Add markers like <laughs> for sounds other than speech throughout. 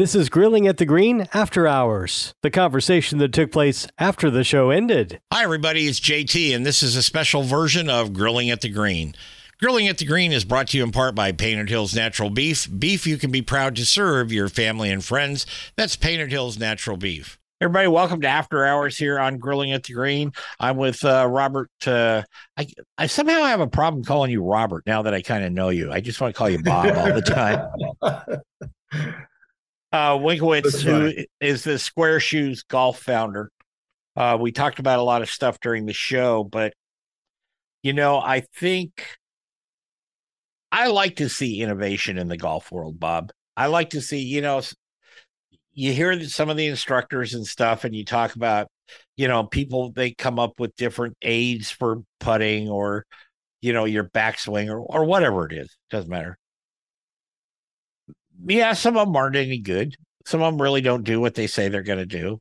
This is Grilling at the Green After Hours, the conversation that took place after the show ended. Hi, everybody. It's JT, and this is a special version of Grilling at the Green. Grilling at the Green is brought to you in part by Painted Hills Natural Beef. Beef you can be proud to serve your family and friends. That's Painted Hills Natural Beef. Everybody, welcome to After Hours here on Grilling at the Green. I'm with uh, Robert. Uh, I, I somehow have a problem calling you Robert now that I kind of know you. I just want to call you Bob all the time. <laughs> uh, Winskowicz, who is the Sqairz Shoes golf founder. Uh, we talked about a lot of stuff during the show, but you know, I think I like to see innovation in the golf world, Bob. I like to see, you know, you hear some of the instructors and stuff, and you talk about, you know, people they come up with different aids for putting or, you know, your backswing or or whatever it is. Doesn't matter yeah, some of them aren't any good. Some of them really don't do what they say they're going to do.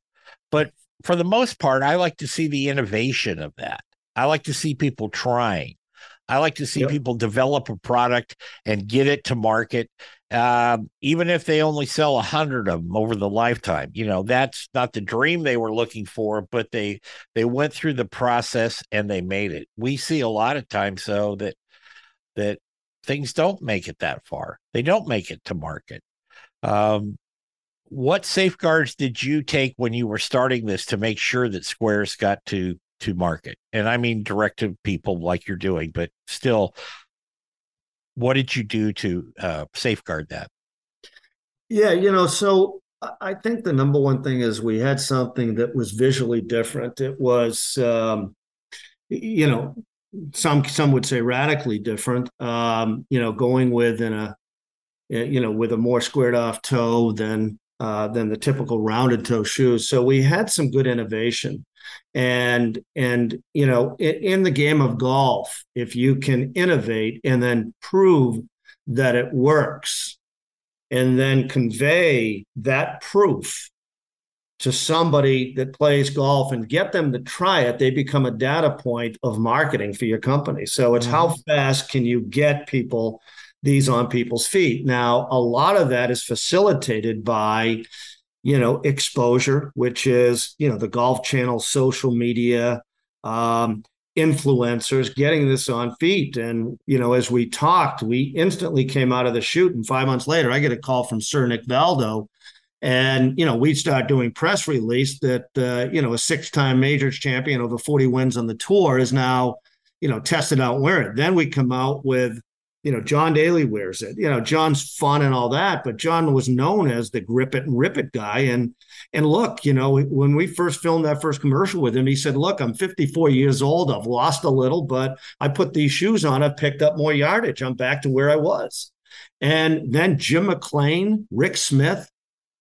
But for the most part, I like to see the innovation of that. I like to see people trying. I like to see yep. people develop a product and get it to market, um, even if they only sell a hundred of them over the lifetime. You know, that's not the dream they were looking for, but they they went through the process and they made it. We see a lot of times though that that things don't make it that far. They don't make it to market. Um, what safeguards did you take when you were starting this to make sure that Sqairz got to to market? And I mean direct to people like you're doing, but still, what did you do to uh, safeguard that? Yeah, you know, so I think the number one thing is we had something that was visually different. It was, um, you know, some some would say radically different. Um, you know, going with in a you know with a more squared off toe than uh, than the typical rounded toe shoes. So we had some good innovation, and and you know in, in the game of golf, if you can innovate and then prove that it works, and then convey that proof to somebody that plays golf and get them to try it, they become a data point of marketing for your company. So it's mm-hmm. how fast can you get people these on people's feet? Now, a lot of that is facilitated by, you know, exposure, which is, you know, the golf channel, social media, um, influencers getting this on feet. And, you know, as we talked, we instantly came out of the chute. And five months later, I get a call from Sir Nick Faldo and, you know, we'd start doing press release that, uh, you know, a six time majors champion over 40 wins on the tour is now, you know, tested out wearing it. Then we come out with, you know, John Daly wears it. You know, John's fun and all that, but John was known as the grip it and rip it guy. And, and look, you know, when we first filmed that first commercial with him, he said, look, I'm 54 years old. I've lost a little, but I put these shoes on. I've picked up more yardage. I'm back to where I was. And then Jim McLean, Rick Smith,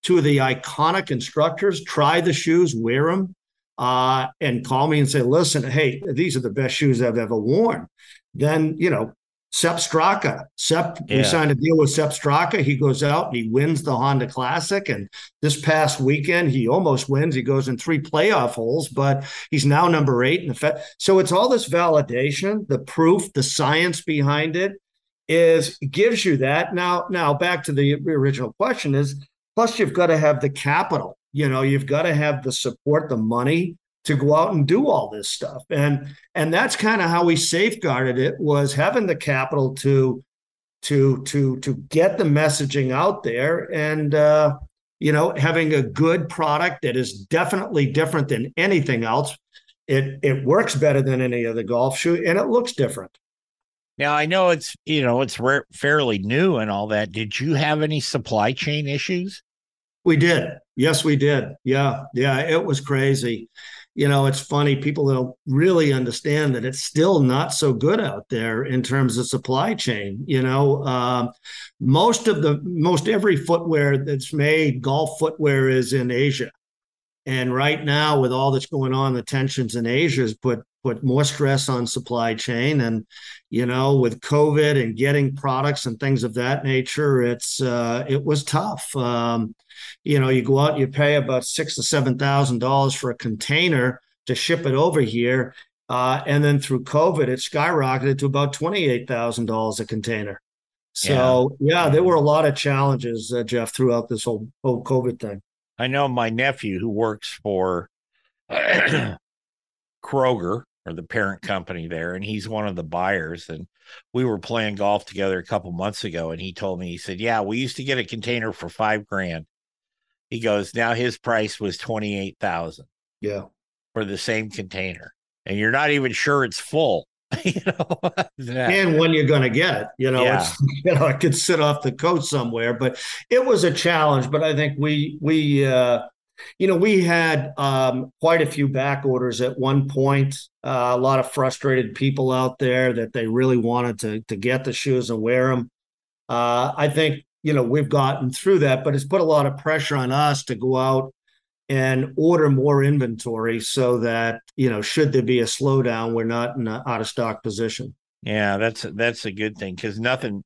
two of the iconic instructors try the shoes, wear them, uh, and call me and say, listen, hey, these are the best shoes I've ever worn. Then, you know, Sepp Straka. Sepp, yeah. we signed a deal with Sepp Straka. He goes out and he wins the Honda Classic. And this past weekend, he almost wins. He goes in three playoff holes, but he's now number eight in the Fed. So it's all this validation, the proof, the science behind it is gives you that. Now, now back to the original question is Plus, you've got to have the capital. You know, you've got to have the support, the money to go out and do all this stuff. And and that's kind of how we safeguarded it was having the capital to to to to get the messaging out there and uh, you know having a good product that is definitely different than anything else. It it works better than any other golf shoe and it looks different. Now I know it's you know it's fairly new and all that. Did you have any supply chain issues? We did. Yes, we did. Yeah. Yeah. It was crazy. you know, it's funny. People don't really understand that it's still not so good out there in terms of supply chain. You know, um, most of the most every footwear that's made, golf footwear, is in Asia. And right now, with all that's going on, the tensions in Asia has put put more stress on supply chain. And you know, with COVID and getting products and things of that nature, it's uh, it was tough. Um, you know, you go out, you pay about six to seven thousand dollars for a container to ship it over here, uh, and then through COVID, it skyrocketed to about twenty eight thousand dollars a container. So yeah. yeah. there were a lot of challenges, uh, Jeff, throughout this whole whole COVID thing. I know my nephew who works for <clears throat> <clears throat> Kroger or the parent company there, and he's one of the buyers. And we were playing golf together a couple months ago, and he told me, he said, Yeah, we used to get a container for five grand. He goes, Now his price was 28,000. Yeah. For the same container. And you're not even sure it's full. <laughs> you know, and when you're going to get it, you know, yeah. it's, <laughs> you know, it could sit off the coast somewhere, but it was a challenge. But I think we, we, uh, you know, we had um, quite a few back orders at one point. Uh, a lot of frustrated people out there that they really wanted to to get the shoes and wear them. Uh, I think you know we've gotten through that, but it's put a lot of pressure on us to go out and order more inventory so that you know should there be a slowdown we're not in an out of stock position yeah that's that's a good thing because nothing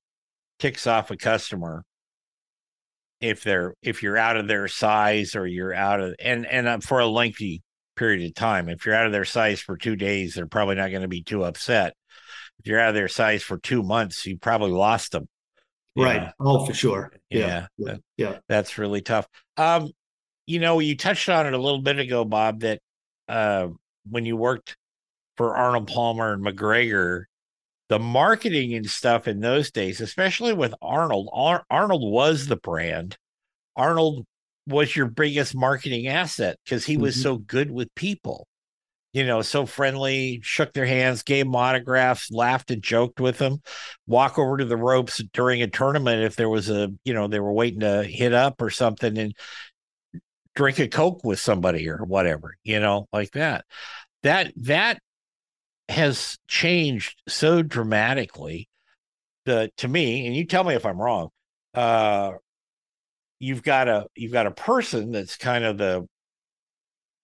kicks off a customer if they're if you're out of their size or you're out of and and uh, for a lengthy period of time. If you're out of their size for two days they're probably not going to be too upset. If you're out of their size for two months you probably lost them. Right. Yeah. oh for sure. Yeah. Yeah, yeah. that's really tough. Um you know, you touched on it a little bit ago, Bob, that uh, when you worked for Arnold Palmer and MacGregor, the marketing and stuff in those days, especially with Arnold, Ar- Arnold was the brand. Arnold was your biggest marketing asset because he was mm-hmm. so good with people, you know, so friendly, shook their hands, gave them autographs, laughed and joked with them, walk over to the ropes during a tournament if there was a, you know, they were waiting to hit up or something. And drink a coke with somebody or whatever you know like that that that has changed so dramatically the to me and you tell me if i'm wrong uh you've got a you've got a person that's kind of the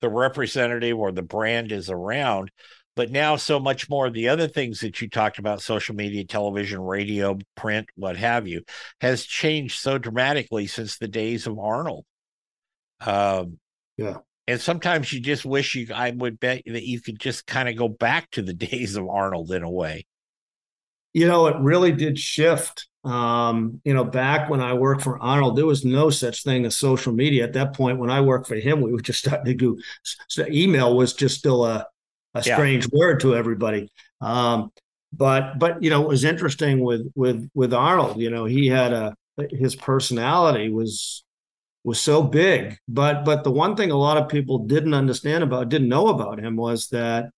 the representative or the brand is around but now so much more of the other things that you talked about social media television radio print what have you has changed so dramatically since the days of arnold um, yeah. And sometimes you just wish you, I would bet that you could just kind of go back to the <laughs> days of Arnold in a way. You know, it really did shift. Um, you know, back when I worked for Arnold, there was no such thing as social media. At that point, when I worked for him, we were just starting to do so email was just still a, a strange yeah. word to everybody. Um, but but you know, it was interesting with with with Arnold. You know, he had a his personality was was so big. But but the one thing a lot of people didn't understand about, didn't know about him was that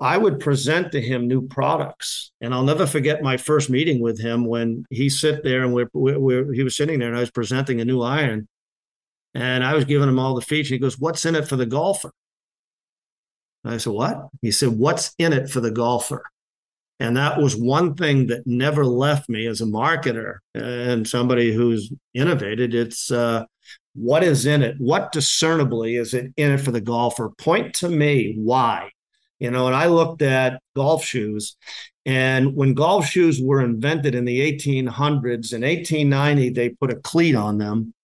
I would present to him new products. And I'll never forget my first meeting with him when he sit there and we're, we're, we're, he was sitting there and I was presenting a new iron. And I was giving him all the features. He goes, What's in it for the golfer? And I said, What? He said, What's in it for the golfer? And that was one thing that never left me as a marketer and somebody who's innovated. It's uh, what is in it? What discernibly is it in it for the golfer? Point to me why. You know, and I looked at golf shoes, and when golf shoes were invented in the 1800s, in 1890, they put a cleat on them.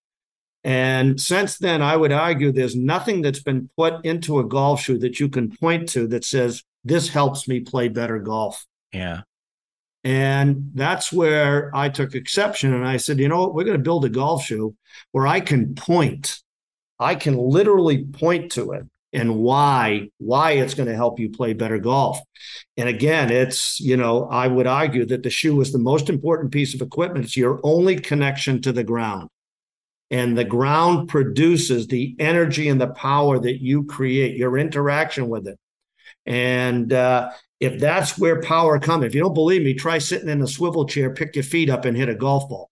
And since then, I would argue there's nothing that's been put into a golf shoe that you can point to that says, this helps me play better golf. Yeah. And that's where I took exception. And I said, you know what? We're going to build a golf shoe where I can point. I can literally point to it and why why it's going to help you play better golf. And again, it's, you know, I would argue that the shoe is the most important piece of equipment. It's your only connection to the ground. And the ground produces the energy and the power that you create, your interaction with it. And uh, if that's where power comes, if you don't believe me, try sitting in a swivel chair, pick your feet up, and hit a golf ball.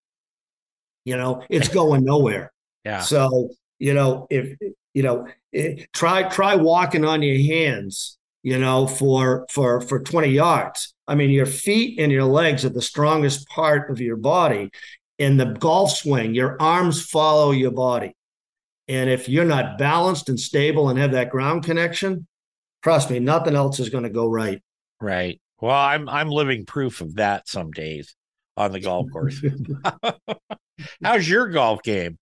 You know, it's <laughs> going nowhere. Yeah. So you know, if you know, it, try try walking on your hands, you know, for for for 20 yards. I mean, your feet and your legs are the strongest part of your body. In the golf swing, your arms follow your body. And if you're not balanced and stable and have that ground connection, trust me, nothing else is going to go right. Right. Well, I'm I'm living proof of that some days on the golf course. <laughs> How's your golf game?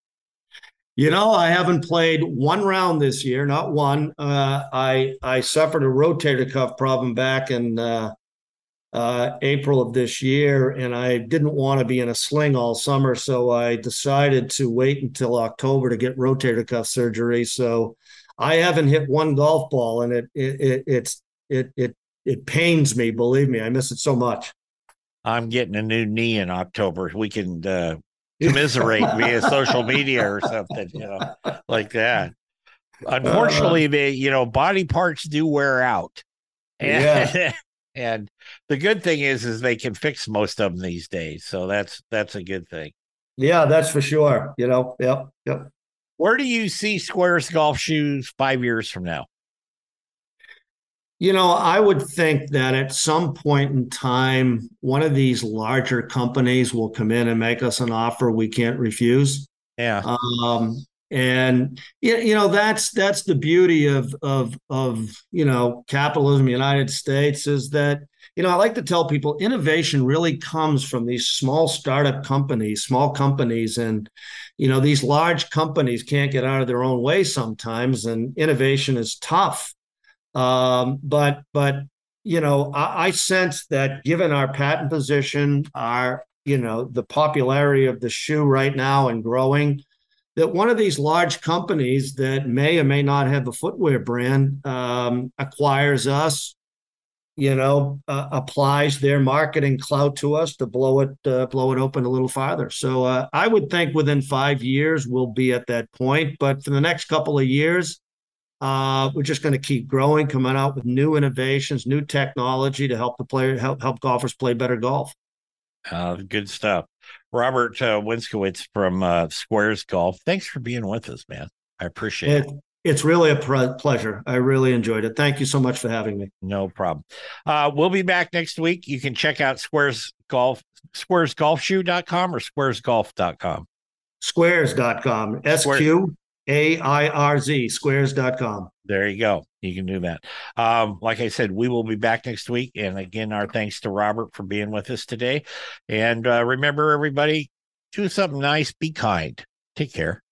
You know, I haven't played one round this year, not one. Uh, I I suffered a rotator cuff problem back in uh, uh, April of this year, and I didn't want to be in a sling all summer, so I decided to wait until October to get rotator cuff surgery. So I haven't hit one golf ball, and it it, it it's it it it pains me. Believe me, I miss it so much. I'm getting a new knee in October. We can uh, <laughs> commiserate via social media or something, you know, like that. Unfortunately, uh, they, you know, body parts do wear out. And, yeah. <laughs> and the good thing is, is they can fix most of them these days. So that's that's a good thing. Yeah, that's for sure. You know, yep, yep. Where do you see Sqairz golf shoes five years from now? You know, I would think that at some point in time, one of these larger companies will come in and make us an offer we can't refuse. Yeah. Um, and you know that's that's the beauty of of of you know capitalism united states is that you know i like to tell people innovation really comes from these small startup companies small companies and you know these large companies can't get out of their own way sometimes and innovation is tough um, but but you know, I, I sense that given our patent position, our you know the popularity of the shoe right now and growing, that one of these large companies that may or may not have a footwear brand um, acquires us you know uh, applies their marketing clout to us to blow it uh, blow it open a little farther. So uh, i would think within five years we'll be at that point but for the next couple of years uh, we're just going to keep growing, coming out with new innovations, new technology to help the player help help golfers play better golf. Uh, good stuff. Robert uh, Winskowicz from uh, Sqairz Golf. Thanks for being with us, man. I appreciate it. it. It's really a pre- pleasure. I really enjoyed it. Thank you so much for having me. No problem. Uh, we'll be back next week. You can check out Sqairz Golf, sqairzgolfshoe.com or sqairzgolf.com. Sqairz.com. S Q a I R Z, sqairz.com. There you go. You can do that. Um, like I said, we will be back next week. And again, our thanks to Robert for being with us today. And uh, remember, everybody, do something nice, be kind. Take care.